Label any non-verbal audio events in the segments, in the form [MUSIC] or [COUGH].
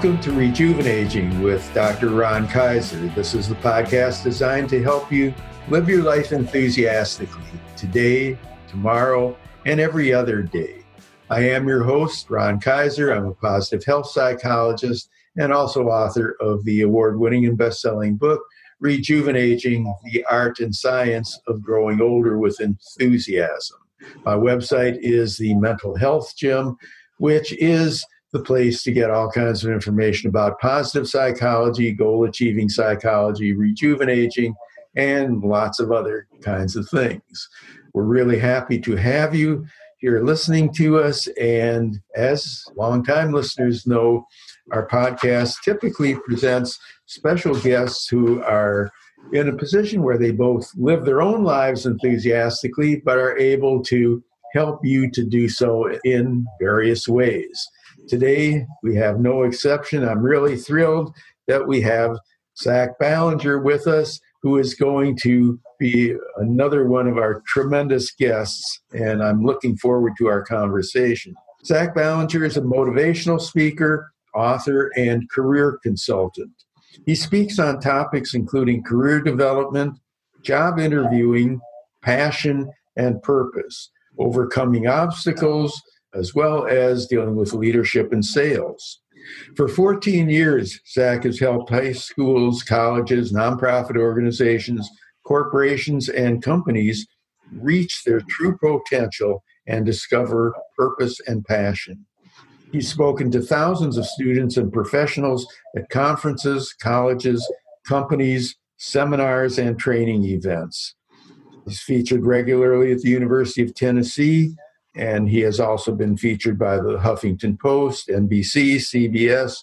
Welcome to Rejuvenaging with Dr. Ron Kaiser. This is the podcast designed to help you live your life enthusiastically today, tomorrow, and every other day. I am your host, Ron Kaiser. I'm a positive health psychologist and also author of the award winning and best selling book, Rejuvenaging the Art and Science of Growing Older with Enthusiasm. My website is the Mental Health Gym, which is the place to get all kinds of information about positive psychology, goal achieving psychology, rejuvenating, and lots of other kinds of things. We're really happy to have you here listening to us. And as longtime listeners know, our podcast typically presents special guests who are in a position where they both live their own lives enthusiastically, but are able to help you to do so in various ways. Today, we have no exception. I'm really thrilled that we have Zack Ballinger with us, who is going to be another one of our tremendous guests, and I'm looking forward to our conversation. Zack Ballinger is a motivational speaker, author, and career consultant. He speaks on topics including career development, job interviewing, passion, and purpose, overcoming obstacles, as well as dealing with leadership and sales. For 14 years, Zack has helped high schools, colleges, nonprofit organizations, corporations, and companies reach their true potential and discover purpose and passion. He's spoken to thousands of students and professionals at conferences, colleges, companies, seminars, and training events. He's featured regularly at the University of Tennessee, and he has also been featured by the Huffington Post, NBC, CBS,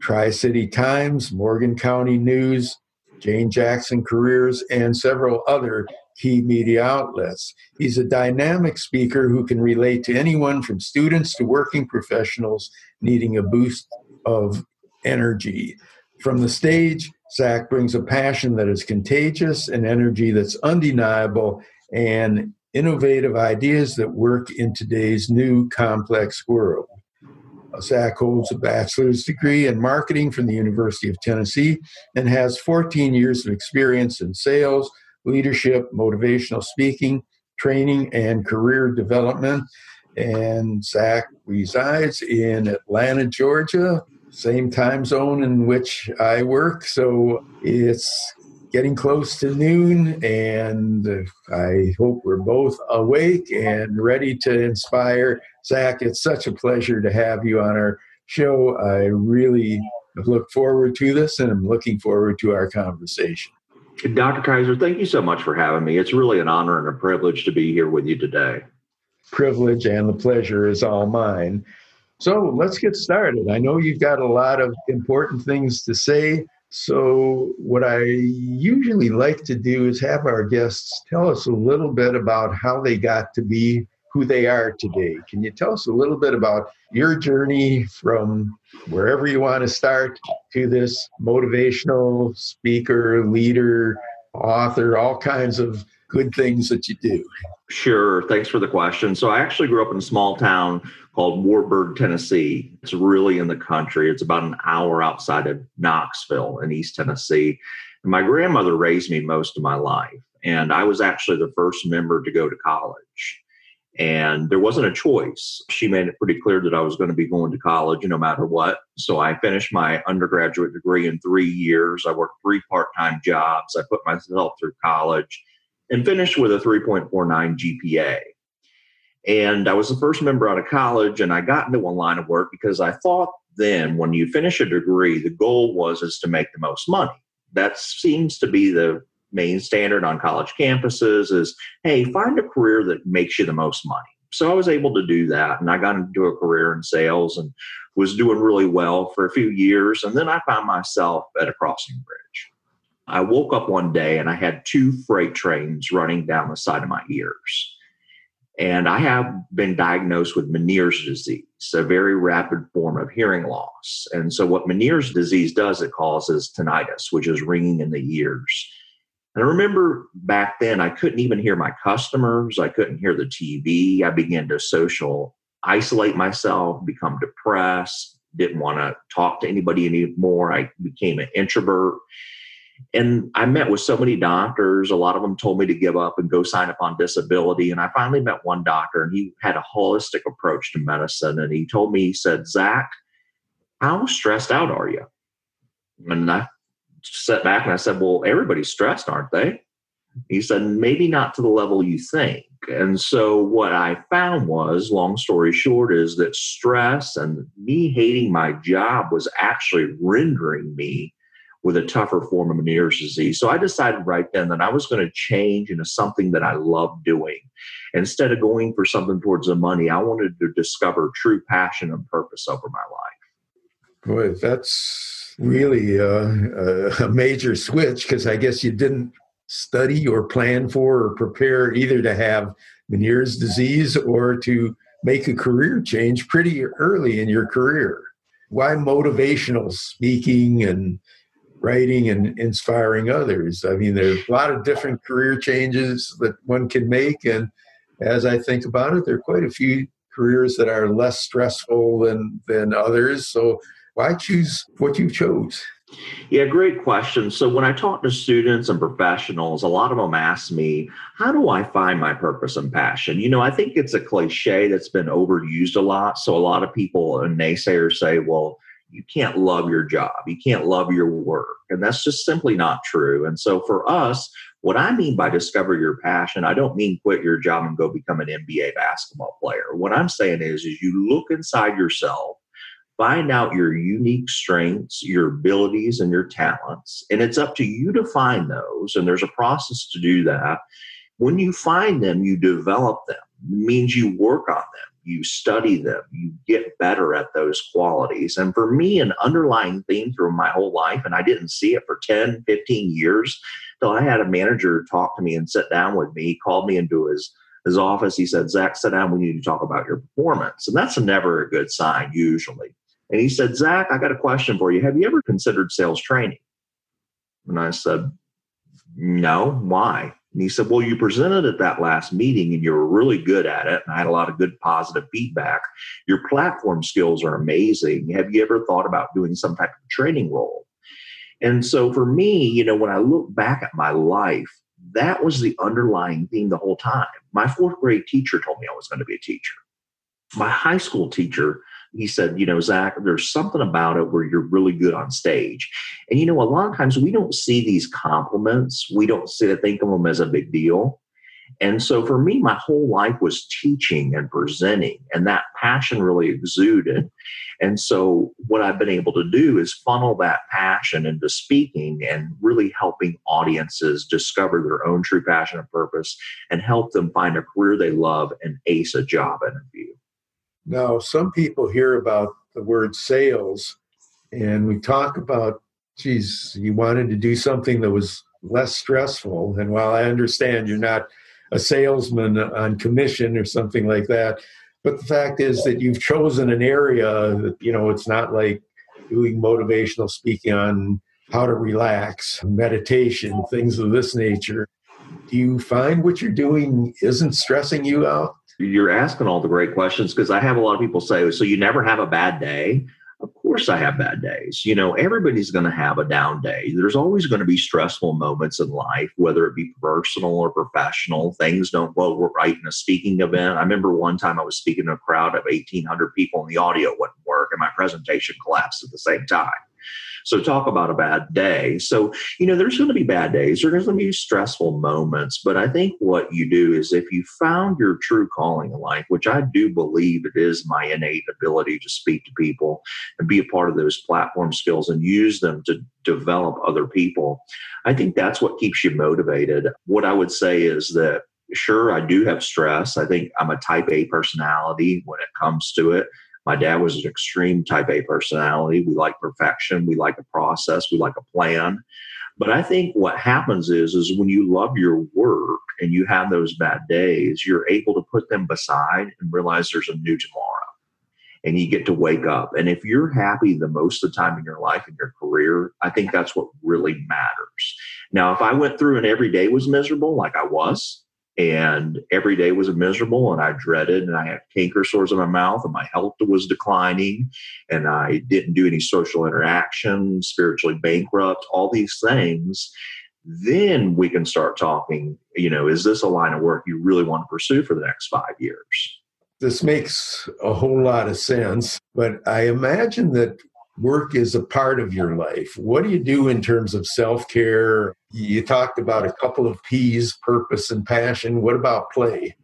Tri City Times, Morgan County News, Jane Jackson Careers, and several other key media outlets. He's a dynamic speaker who can relate to anyone from students to working professionals needing a boost of energy. From the stage, Zack brings a passion that is contagious and energy that's undeniable and innovative ideas that work in today's new complex world. Zack holds a bachelor's degree in marketing from the University of Tennessee and has 14 years of experience in sales, leadership, motivational speaking, training, and career development. And Zack resides in Atlanta, Georgia, same time zone in which I work. So it's getting close to noon, and I hope we're both awake and ready to inspire. Zack, it's such a pleasure to have you on our show. I really look forward to this, and I'm looking forward to our conversation. Dr. Kaiser, thank you so much for having me. It's really an honor and a privilege to be here with you today. Privilege and the pleasure is all mine. So let's get started. I know you've got a lot of important things to say. So, what I usually like to do is have our guests tell us a little bit about how they got to be who they are today. Can you tell us a little bit about your journey from wherever you want to start to this motivational speaker, leader, author, all kinds of good things that you do? Sure. Thanks for the question. So, I actually grew up in a small town called Wartburg, Tennessee. It's really in the country. It's about an hour outside of Knoxville in East Tennessee. And my grandmother raised me most of my life. And I was actually the first member to go to college. And there wasn't a choice. She made it pretty clear that I was going to be going to college no matter what. So I finished my undergraduate degree in three years. I worked three part time jobs. I put myself through college and finished with a 3.49 GPA. And I was the first member out of college, and I got into one line of work because I thought then when you finish a degree, the goal was is to make the most money. That seems to be the main standard on college campuses is hey, find a career that makes you the most money. So I was able to do that, and I got into a career in sales and was doing really well for a few years. And then I found myself at a crossing bridge. I woke up one day and I had two freight trains running down the side of my ears. And I have been diagnosed with Meniere's disease, a very rapid form of hearing loss. And so, what Meniere's disease does, it causes tinnitus, which is ringing in the ears. And I remember back then, I couldn't even hear my customers. I couldn't hear the TV. I began to social isolate myself, become depressed, didn't want to talk to anybody anymore. I became an introvert. And I met with so many doctors. A lot of them told me to give up and go sign up on disability. And I finally met one doctor, and he had a holistic approach to medicine. And he told me, he said, Zack, how stressed out are you? And I sat back and I said, Well, everybody's stressed, aren't they? He said, Maybe not to the level you think. And so, what I found was, long story short, is that stress and me hating my job was actually rendering me with a tougher form of Meniere's disease. So I decided right then that I was going to change into something that I love doing. Instead of going for something towards the money, I wanted to discover true passion and purpose over my life. Boy, that's really uh, a, a major switch because I guess you didn't study or plan for or prepare either to have Meniere's disease or to make a career change pretty early in your career. Why motivational speaking and writing and inspiring others. I mean, there's a lot of different career changes that one can make. And as I think about it, there are quite a few careers that are less stressful than, than others. So why choose what you chose? Yeah, great question. So when I talk to students and professionals, a lot of them ask me, how do I find my purpose and passion? You know, I think it's a cliche that's been overused a lot. So a lot of people and naysayers say, well, you can't love your job. You can't love your work. And that's just simply not true. And so for us, what I mean by discover your passion, I don't mean quit your job and go become an NBA basketball player. What I'm saying is, is you look inside yourself, find out your unique strengths, your abilities, and your talents. And it's up to you to find those. And there's a process to do that. When you find them, you develop them. It means you work on them you study them, you get better at those qualities. And for me, an underlying theme through my whole life, and I didn't see it for 10, 15 years, till I had a manager talk to me and sit down with me. He called me into his his office. He said, Zack, sit down. We need to talk about your performance. And that's never a good sign, usually. And he said, Zack, I got a question for you. Have you ever considered sales training? And I said, No. Why? And he said, Well, you presented at that last meeting and you were really good at it. And I had a lot of good positive feedback. Your platform skills are amazing. Have you ever thought about doing some type of training role? And so for me, you know, when I look back at my life, that was the underlying theme the whole time. My fourth grade teacher told me I was going to be a teacher. My high school teacher he said, you know, Zack, there's something about it where you're really good on stage. And, you know, a lot of times we don't see these compliments, we don't see, that, think of them as a big deal. And so for me, my whole life was teaching and presenting, and that passion really exuded. And so what I've been able to do is funnel that passion into speaking and really helping audiences discover their own true passion and purpose and help them find a career they love and ace a job interview. Now, some people hear about the word sales and we talk about, geez, you wanted to do something that was less stressful. And while I understand you're not a salesman on commission or something like that, but the fact is that you've chosen an area that, you know, it's not like doing motivational speaking on how to relax, meditation, things of this nature. Do you find what you're doing isn't stressing you out? You're asking all the great questions because I have a lot of people say, so you never have a bad day. Of course, I have bad days. You know, everybody's going to have a down day. There's always going to be stressful moments in life, whether it be personal or professional. Things don't go right in a speaking event. I remember one time I was speaking to a crowd of 1,800 people and the audio wouldn't work and my presentation collapsed at the same time. So talk about a bad day. So, you know, there's going to be bad days. There's going to be stressful moments. But I think what you do is if you found your true calling in life, which I do believe it is my innate ability to speak to people and be a part of those platform skills and use them to develop other people, I think that's what keeps you motivated. What I would say is that sure, I do have stress. I think I'm a type A personality when it comes to it. My dad was an extreme type A personality. We like perfection, we like a process, we like a plan. But I think what happens is is when you love your work and you have those bad days, you're able to put them beside and realize there's a new tomorrow. And you get to wake up. And if you're happy the most of the time in your life and your career, I think that's what really matters. Now, if I went through and every day was miserable, like I was, and every day was miserable and i dreaded and i had canker sores in my mouth and my health was declining and i didn't do any social interaction spiritually bankrupt all these things. Then we can start talking you know is this a line of work you really want to pursue for the next five years? This makes a whole lot of sense but i imagine that work is a part of your life. What do you do in terms of self care? You talked about a couple of P's purpose and passion. What about play?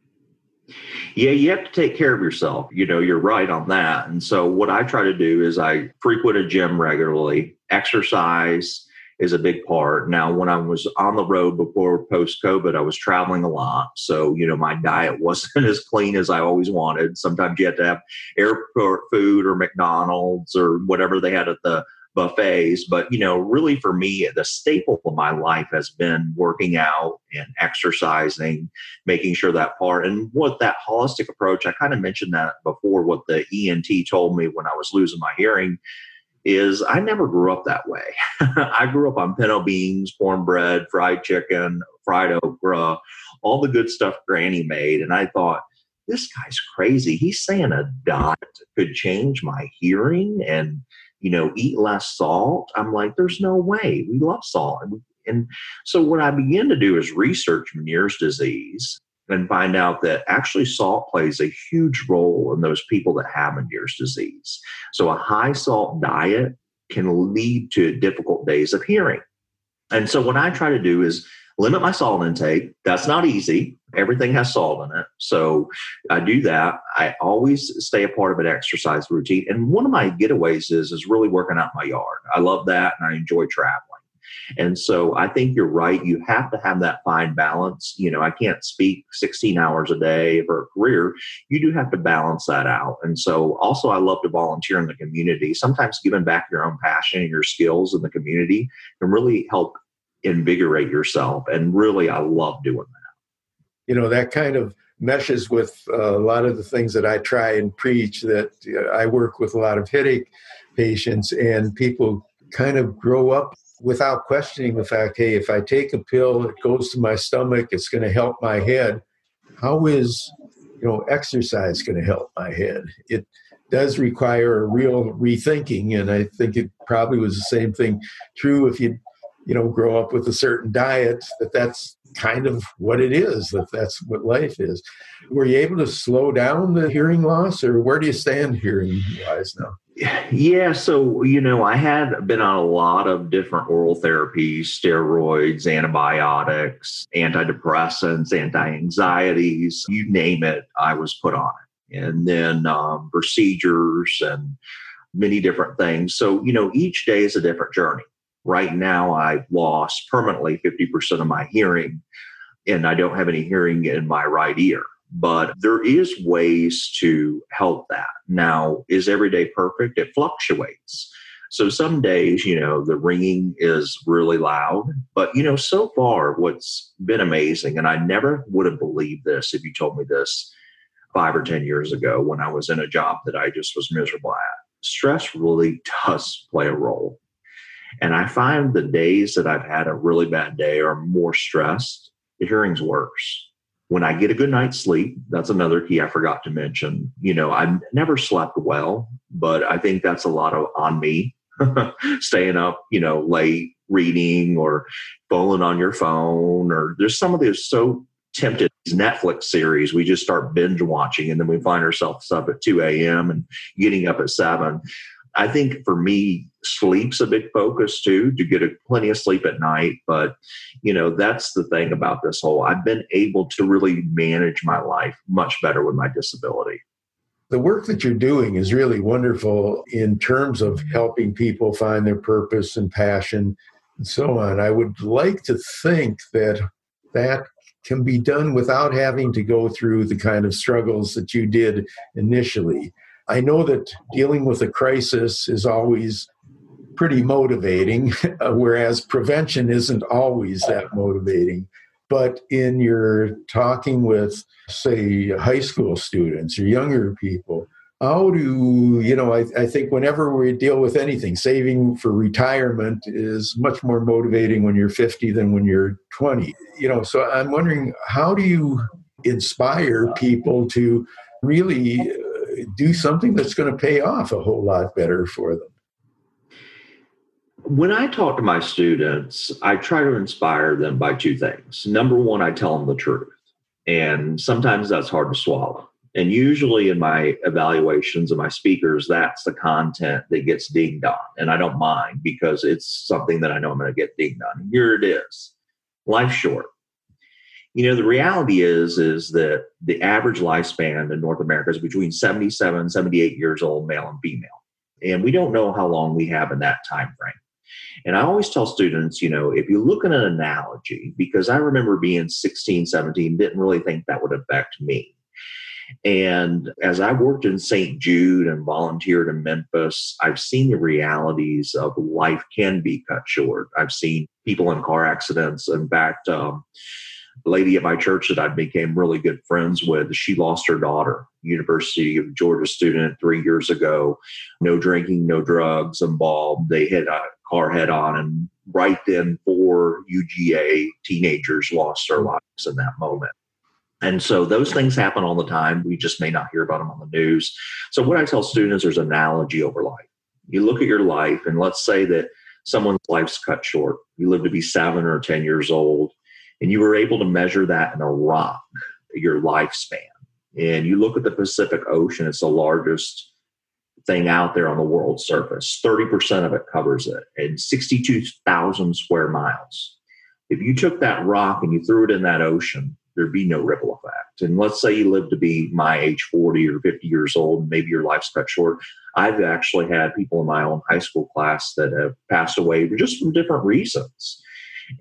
Yeah, you have to take care of yourself. You know, you're right on that. And so, what I try to do is I frequent a gym regularly, exercise, is a big part. Now, when I was on the road before post COVID, I was traveling a lot. So, you know, my diet [LAUGHS] wasn't as clean as I always wanted. Sometimes you had to have airport food or McDonald's or whatever they had at the buffets. But, you know, really for me, the staple of my life has been working out and exercising, making sure that part. And what that holistic approach, I kind of mentioned that before, what the ENT told me when I was losing my hearing is I never grew up that way. [LAUGHS] I grew up on pinto beans, cornbread, fried chicken, fried okra, all the good stuff Granny made. And I thought, this guy's crazy. He's saying a diet could change my hearing and, you know, eat less salt. I'm like, there's no way. We love salt. And, and so what I began to do is research Meniere's disease and find out that actually salt plays a huge role in those people that have Meniere's disease. So a high salt diet can lead to difficult days of hearing. And so what I try to do is limit my salt intake. That's not easy. Everything has salt in it. So I do that. I always stay a part of an exercise routine. And one of my getaways is is really working out my yard. I love that and I enjoy traveling. And so I think you're right. You have to have that fine balance. You know, I can't speak 16 hours a day for a career. You do have to balance that out. And so also, I love to volunteer in the community. Sometimes giving back your own passion and your skills in the community can really help invigorate yourself. And really, I love doing that. You know, that kind of meshes with uh, a lot of the things that I try and preach that uh, I work with a lot of headache patients and people kind of grow up without questioning the fact hey, if I take a pill, it goes to my stomach, it's going to help my head. How is you know exercise going to help my head? It does require a real rethinking, and I think it probably was the same thing true if you you know grow up with a certain diet that that's kind of what it is that that's what life is were you able to slow down the hearing loss or where do you stand hearing wise now yeah, so you know, I had been on a lot of different oral therapies, steroids, antibiotics, antidepressants, anti-anxieties, you name it, I was put on it. And then um, procedures and many different things. So, you know, each day is a different journey. Right now, I've lost permanently 50% of my hearing, and I don't have any hearing in my right ear but there is ways to help that. Now, is every day perfect? It fluctuates. So some days, you know, the ringing is really loud. But, you know, so far, what's been amazing, and I never would have believed this if you told me this five or 10 years ago when I was in a job that I just was miserable at. Stress really [LAUGHS] does play a role. And I find the days that I've had a really bad day are more stressed, the hearing's worse when I get a good night's sleep, that's another key I forgot to mention. You know, I never slept well, but I think that's a lot of on me [LAUGHS] staying up, you know, late reading or phoning on your phone, or there's some of those so tempted Netflix series we just start binge watching and then we find ourselves up at 2 a.m. and getting up at 7. I think for me, sleep's a big focus too, to get a, plenty of sleep at night. But, you know, that's the thing about this whole, I've been able to really manage my life much better with my disability. The work that you're doing is really wonderful in terms of helping people find their purpose and passion and so on. I would like to think that that can be done without having to go through the kind of struggles that you did initially. I know that dealing with a crisis is always pretty motivating, [LAUGHS] whereas prevention isn't always that motivating. But in your talking with, say, high school students or younger people how do you know I, I think whenever we deal with anything saving for retirement is much more motivating when you're 50 than when you're 20 you know so i'm wondering how do you inspire people to really uh, do something that's going to pay off a whole lot better for them when I talk to my students, I try to inspire them by two things. Number one, I tell them the truth. And sometimes that's hard to swallow. And usually in my evaluations of my speakers, that's the content that gets dinged on. And I don't mind because it's something that I know I'm going to get dinged on. Here it is. Life's short. You know, the reality is, is that the average lifespan in North America is between 77, 78 years old, male and female. And we don't know how long we have in that time frame. And I always tell students, you know, if you look at an analogy, because I remember being 16, 17, didn't really think that would affect me. And as I worked in St. Jude and volunteered in Memphis, I've seen the realities of life can be cut short. I've seen people in car accidents. In fact, um, lady at my church that I became really good friends with, she lost her daughter, University of Georgia student, three years ago. No drinking, no drugs involved. They hit a car head on, and right then, four UGA teenagers lost their lives in that moment. And so those things happen all the time. We just may not hear about them on the news. So what I tell students, there's analogy over life. You look at your life, and let's say that someone's life's cut short. You live to be seven or 10 years old, and you were able to measure that in a rock, your lifespan. And you look at the Pacific Ocean, it's the largest thing out there on the world's surface. 30% of it covers it, and 62,000 square miles. If you took that rock and you threw it in that ocean, there'd be no ripple effect. And let's say you live to be my age 40 or 50 years old, maybe your life's cut short. I've actually had people in my own high school class that have passed away just from different reasons.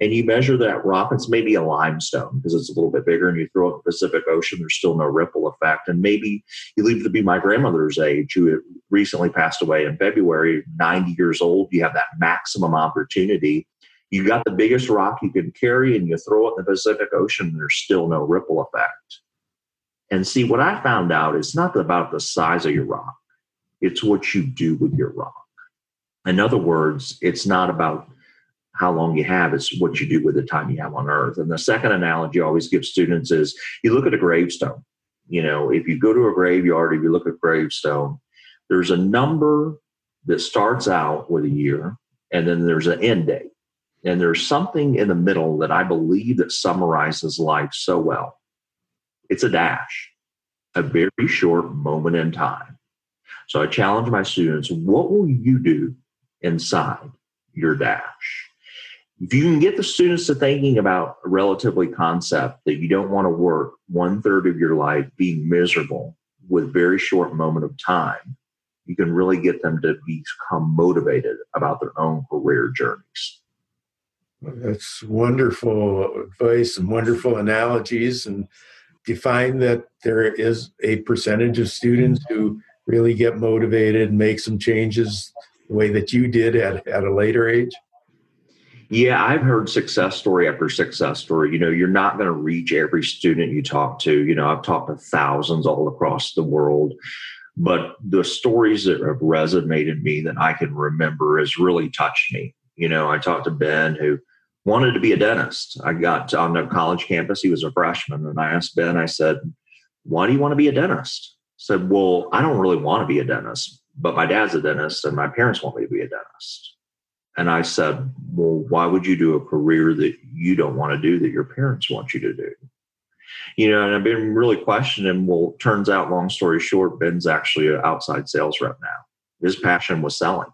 And you measure that rock, it's maybe a limestone because it's a little bit bigger, and you throw it in the Pacific Ocean, there's still no ripple effect. And maybe you leave to be my grandmother's age, who recently passed away in February, 90 years old. You have that maximum opportunity you got the biggest rock you can carry and you throw it in the Pacific Ocean, there's still no ripple effect. And see, what I found out is not about the size of your rock, it's what you do with your rock. In other words, it's not about how long you have, is what you do with the time you have on earth. And the second analogy I always give students is you look at a gravestone. You know, if you go to a graveyard, if you look at gravestone, there's a number that starts out with a year, and then there's an end date. And there's something in the middle that I believe that summarizes life so well. It's a dash, a very short moment in time. So I challenge my students, what will you do inside your dash? If you can get the students to thinking about a relatively concept that you don't want to work one third of your life being miserable with very short moment of time, you can really get them to become motivated about their own career journeys. That's wonderful advice and wonderful analogies. And define that there is a percentage of students who really get motivated and make some changes the way that you did at, at a later age? Yeah, I've heard success story after success story. You know, you're not going to reach every student you talk to. You know, I've talked to thousands all across the world, but the stories that have resonated me that I can remember has really touched me. You know, I talked to Ben who wanted to be a dentist. I got on the college campus. He was a freshman, and I asked Ben. I said, "Why do you want to be a dentist?" He said, "Well, I don't really want to be a dentist, but my dad's a dentist, and my parents want me to be a dentist." And I said, "Well, why would you do a career that you don't want to do that your parents want you to do?" You know, and I've been really questioning. Well, turns out, long story short, Ben's actually an outside sales rep now. His passion was selling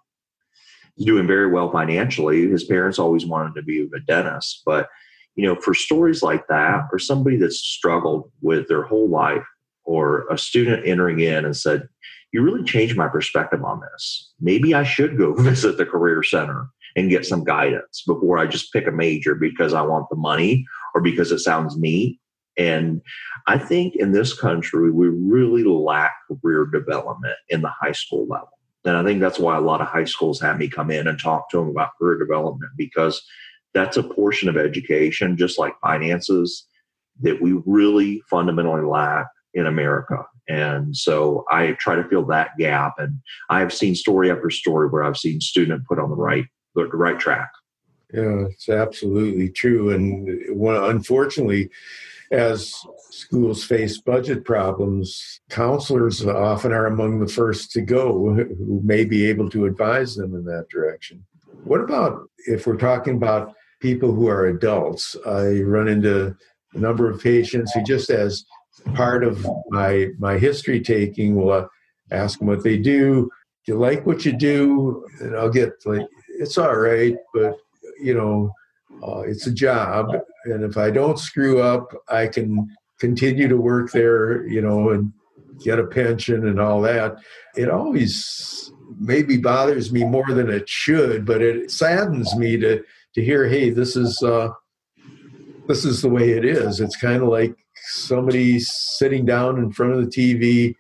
he's doing very well financially. His parents always wanted to be a dentist, but you know, for stories like that, or somebody that's struggled with their whole life, or a student entering in and said, "You really changed my perspective on this. Maybe I should go [LAUGHS] visit the career center and get some guidance before I just pick a major because I want the money or because it sounds neat." And I think in this country, we really lack career development in the high school level. And I think that's why a lot of high schools have me come in and talk to them about career development because that's a portion of education, just like finances, that we really fundamentally lack in America. And so I try to fill that gap. And I have seen story after story where I've seen student put on the right the right track. Yeah, it's absolutely true. And unfortunately, as schools face budget problems, counselors often are among the first to go who may be able to advise them in that direction. What about if we're talking about people who are adults? I run into a number of patients who just as part of my my history taking will ask them what they do. Do you like what you do? And I'll get like, it's all right, but you know, uh, it's a job, and if I don't screw up, I can continue to work there, you know, and get a pension and all that. It always maybe bothers me more than it should, but it saddens me to to hear, hey, this is uh, this is the way it is. It's kind of like somebody sitting down in front of the TV,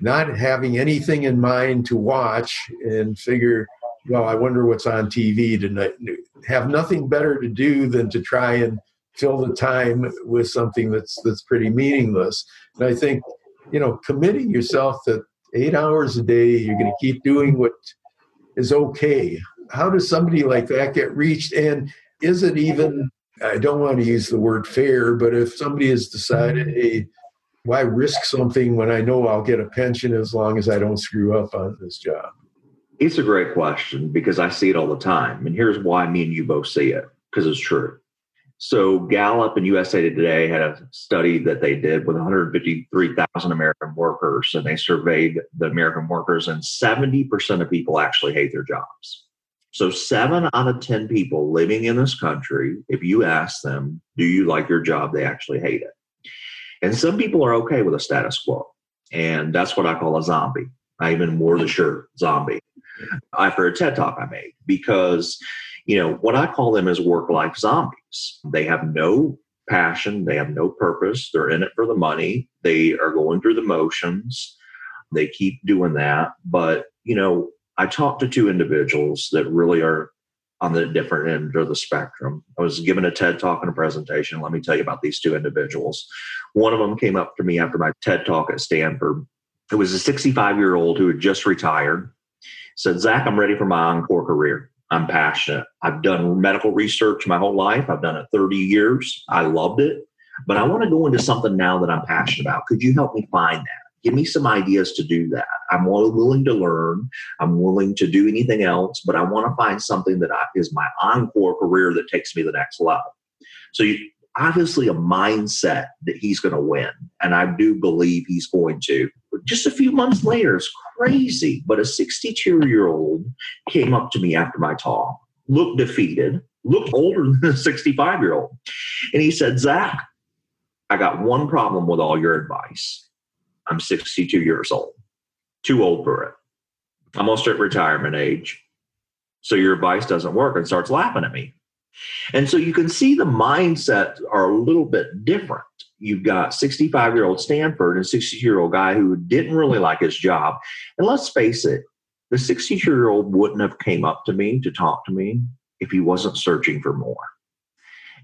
not having anything in mind to watch, and figure, well, I wonder what's on TV tonight. Have nothing better to do than to try and fill the time with something that's that's pretty meaningless. And I think, you know, committing yourself that eight hours a day, you're going to keep doing what is okay. How does somebody like that get reached? And is it even I don't want to use the word fair, but if somebody has decided, mm-hmm. hey, why risk something when I know I'll get a pension as long as I don't screw up on this job? It's a great question because I see it all the time. And here's why me and you both see it because it's true. So Gallup and USA Today had a study that they did with 153,000 American workers, and they surveyed the American workers, and 70% of people actually hate their jobs. So, seven out of 10 people living in this country, if you ask them, do you like your job, they actually hate it. And some people are okay with a status quo. And that's what I call a zombie. I even wore the shirt zombie after a TED talk I made because, you know, what I call them is work life zombies. They have no passion, they have no purpose, they're in it for the money, they are going through the motions, they keep doing that. But, you know, I talked to two individuals that really are on the different end of the spectrum. I was given a TED talk and a presentation. Let me tell you about these two individuals. One of them came up to me after my TED talk at Stanford. It was a 65 year old who had just retired. Said, Zack, I'm ready for my encore career. I'm passionate. I've done medical research my whole life. I've done it 30 years. I loved it, but I want to go into something now that I'm passionate about. Could you help me find that? Give me some ideas to do that. I'm willing to learn. I'm willing to do anything else, but I want to find something that is my encore career that takes me to the next level. So you, obviously a mindset that he's going to win. And I do believe he's going to. Just a few months later, it's crazy. But a 62 year old came up to me after my talk, looked defeated, looked older than a 65 year old. And he said, Zack, I got one problem with all your advice. I'm 62 years old, too old for it. I'm almost at retirement age. So your advice doesn't work and starts laughing at me. And so you can see the mindsets are a little bit different. You've got 65 year old Stanford and 60 year old guy who didn't really like his job. And let's face it, the 62 year old wouldn't have came up to me to talk to me if he wasn't searching for more.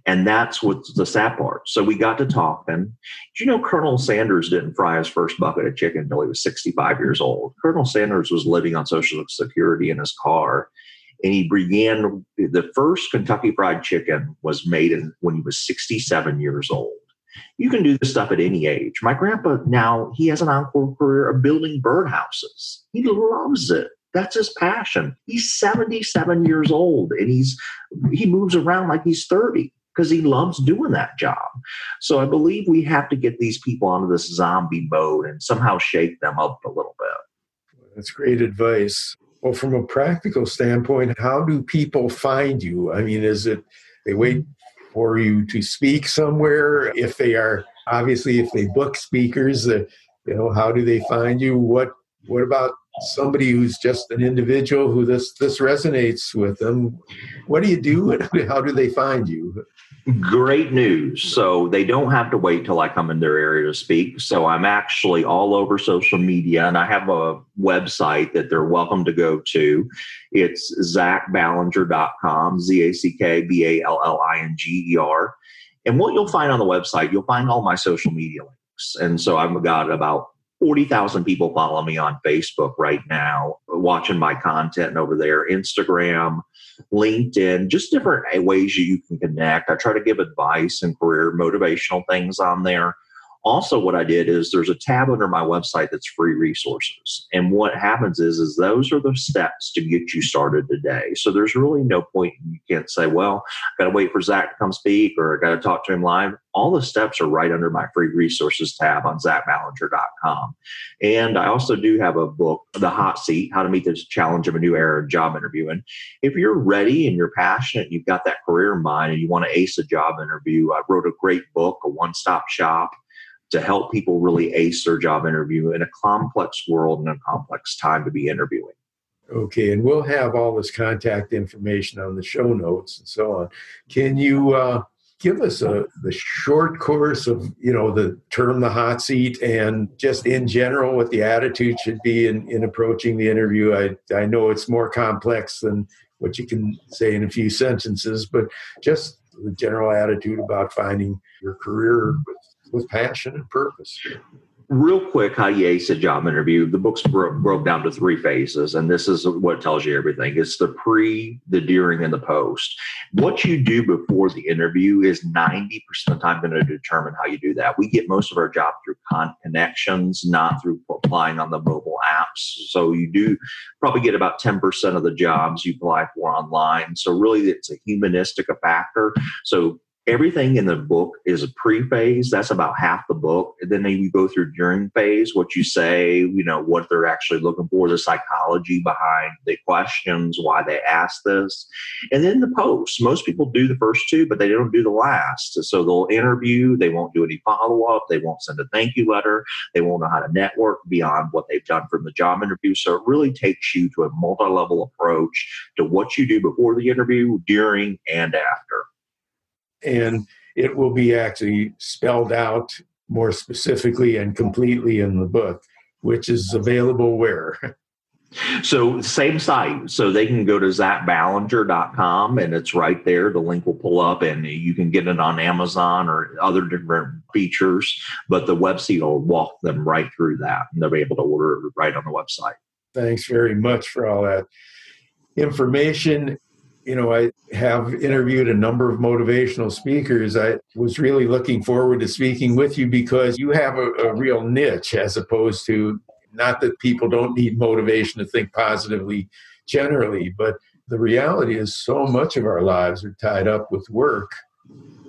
And that's what's the sad part. So we got to talking. Do you know Colonel Sanders didn't fry his first bucket of chicken until he was 65 years old? Colonel Sanders was living on Social Security in his car. And he began the first Kentucky Fried Chicken was made in, when he was 67 years old. You can do this stuff at any age. My grandpa now he has an encore career of building birdhouses. He loves it. That's his passion. He's 77 years old and he's he moves around like he's 30 because he loves doing that job. So I believe we have to get these people onto this zombie mode and somehow shake them up a little bit. That's great advice. Well, from a practical standpoint, how do people find you? I mean, is it they wait for you to speak somewhere? If they are obviously, if they book speakers, uh, you know, how do they find you? What what about somebody who's just an individual who this this resonates with them? What do you do, and [LAUGHS] how do they find you? Great news. So they don't have to wait till I come in their area to speak. So I'm actually all over social media and I have a website that they're welcome to go to. It's zackballinger.com, Z A C K B A L L I N G E R. And what you'll find on the website, you'll find all my social media links. And so I've got about 40,000 people follow me on Facebook right now, watching my content over there, Instagram, LinkedIn, just different ways you can connect. I try to give advice and career motivational things on there. Also, what I did is there's a tab under my website that's free resources. And what happens is, is those are the steps to get you started today. So there's really no point you can't say, well, I got to wait for Zack to come speak or I got to talk to him live. All the steps are right under my free resources tab on zackballinger.com. And I also do have a book, The Hot Seat, How to Meet the Challenge of a New Era in Job Interviewing. If you're ready and you're passionate, you've got that career in mind and you want to ace a job interview, I wrote a great book, A One Stop Shop to help people really ace their job interview in a complex world and a complex time to be interviewing. Okay, and we'll have all this contact information on the show notes and so on. Can you uh, give us a the short course of you know the term the hot seat and just in general what the attitude should be in, in approaching the interview? I I know it's more complex than what you can say in a few sentences, but just the general attitude about finding your career with with passion and purpose. Real quick, how a job interview. The book's broke, broke down to three phases, and this is what tells you everything. It's the pre, the during, and the post. What you do before the interview is 90% of the time going to determine how you do that. We get most of our job through con- connections, not through applying on the mobile apps. So you do probably get about 10% of the jobs you apply for online. So really, it's a humanistic a factor. So everything in the book is a pre-phase. That's about half the book. And then you go through during phase what you say you know what they're actually looking for the psychology behind the questions why they ask this. And then the post. Most people do the first two but they don't do the last. So they'll interview. They won't do any follow-up. They won't send a thank you letter. They won't know how to network beyond what they've done from the job interview. So it really takes you to a multi-level approach to what you do before the interview during and after and it will be actually spelled out more specifically and completely in the book, which is available where? [LAUGHS] So same site. So they can go to zackballinger.com and it's right there. The link will pull up and you can get it on Amazon or other different features, but the website will walk them right through that and they'll be able to order it right on the website. Thanks very much for all that information you know, I have interviewed a number of motivational speakers. I was really looking forward to speaking with you because you have a, a, real niche as opposed to not that people don't need motivation to think positively generally, but the reality is so much of our lives are tied up with work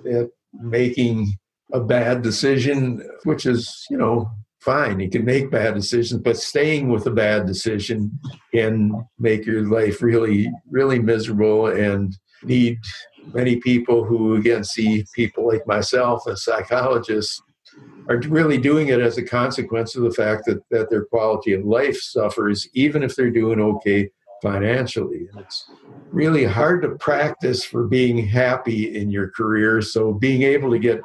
that making a bad decision, which is, you know, fine. You can make bad decisions, but staying with a bad decision can make your life really, really miserable and need many people who, again, see people like myself, a psychologist, are really doing it as a consequence of the fact that, that their quality of life suffers, even if they're doing okay financially. And it's really hard to practice for being happy in your career. So being able to get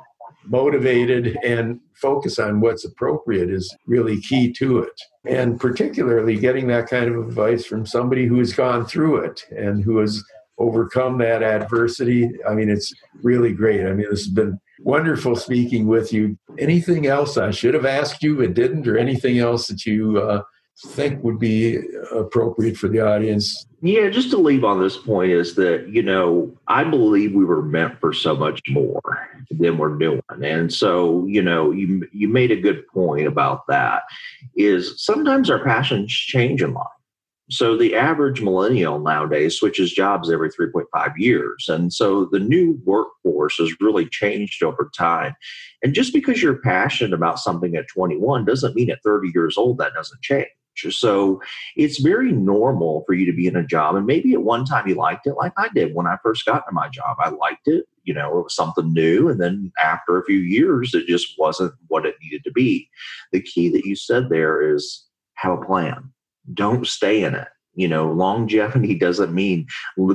motivated and focus on what's appropriate is really key to it. And particularly getting that kind of advice from somebody who has gone through it and who has overcome that adversity. I mean, it's really great. I mean, this has been wonderful speaking with you. Anything else I should have asked you but didn't, or anything else that you uh, think would be appropriate for the audience? Yeah, just to leave on this point is that, you know, I believe we were meant for so much more than we're doing. And so, you know, you you made a good point about that is sometimes our passions change in life. So the average millennial nowadays switches jobs every 3.5 years. And so the new workforce has really changed over time. And just because you're passionate about something at 21 doesn't mean at 30 years old that doesn't change. So it's very normal for you to be in a job. And maybe at one time you liked it, like I did when I first got into my job. I liked it. You know, it was something new. And then after a few years, it just wasn't what it needed to be. The key that you said there is have a plan, don't stay in it. You know, longevity doesn't mean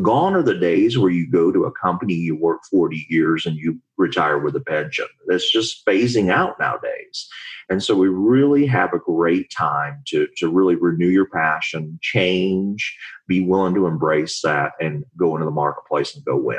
gone are the days where you go to a company, you work 40 years, and you retire with a pension. That's just phasing out nowadays. And so we really have a great time to, to really renew your passion, change, be willing to embrace that, and go into the marketplace and go win.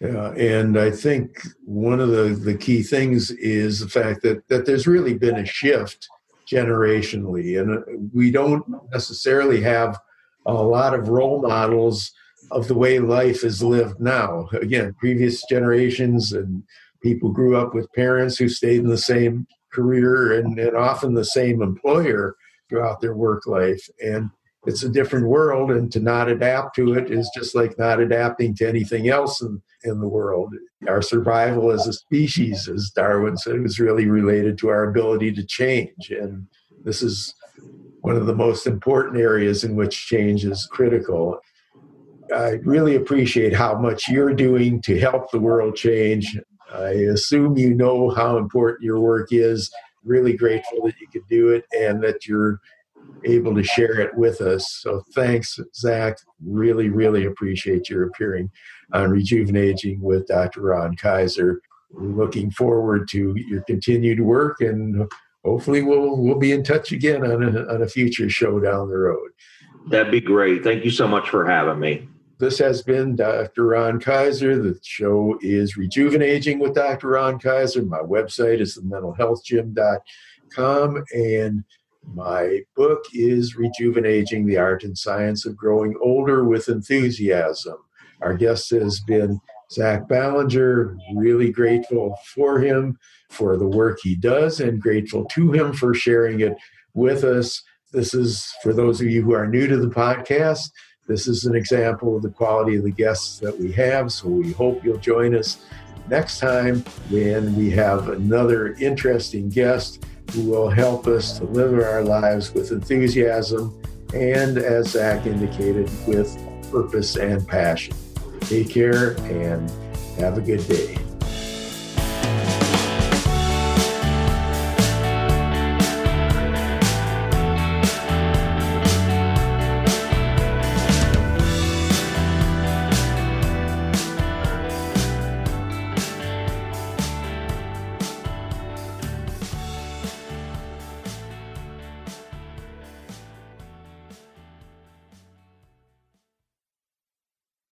Yeah, and I think one of the, the key things is the fact that, that there's really been a shift generationally. And uh, we don't necessarily have a lot of role models of the way life is lived now. Again, previous generations and people grew up with parents who stayed in the same career and, and often the same employer throughout their work life. And it's a different world, and to not adapt to it is just like not adapting to anything else in, in the world. Our survival as a species, as Darwin said, was really related to our ability to change. And this is one of the most important areas in which change is critical. I really appreciate how much you're doing to help the world change. I assume you know how important your work is. Really grateful that you could do it and that you're able to share it with us. So thanks, Zack. Really, really appreciate your appearing on Rejuvenating with Dr. Ron Kaiser. We're looking forward to your continued work and hopefully we'll we'll be in touch again on a, on a future show down the road. That'd be great. Thank you so much for having me. This has been Dr. Ron Kaiser. The show is Rejuvenating with Dr. Ron Kaiser. My website is thementalhealthgym.com and my book is Rejuvenating the Art and Science of Growing Older with Enthusiasm. Our guest has been Zack Ballinger. Really grateful for him for the work he does and grateful to him for sharing it with us. This is for those of you who are new to the podcast. This is an example of the quality of the guests that we have. So we hope you'll join us next time when we have another interesting guest who will help us to live our lives with enthusiasm and, as Zack indicated, with purpose and passion. Take care and have a good day.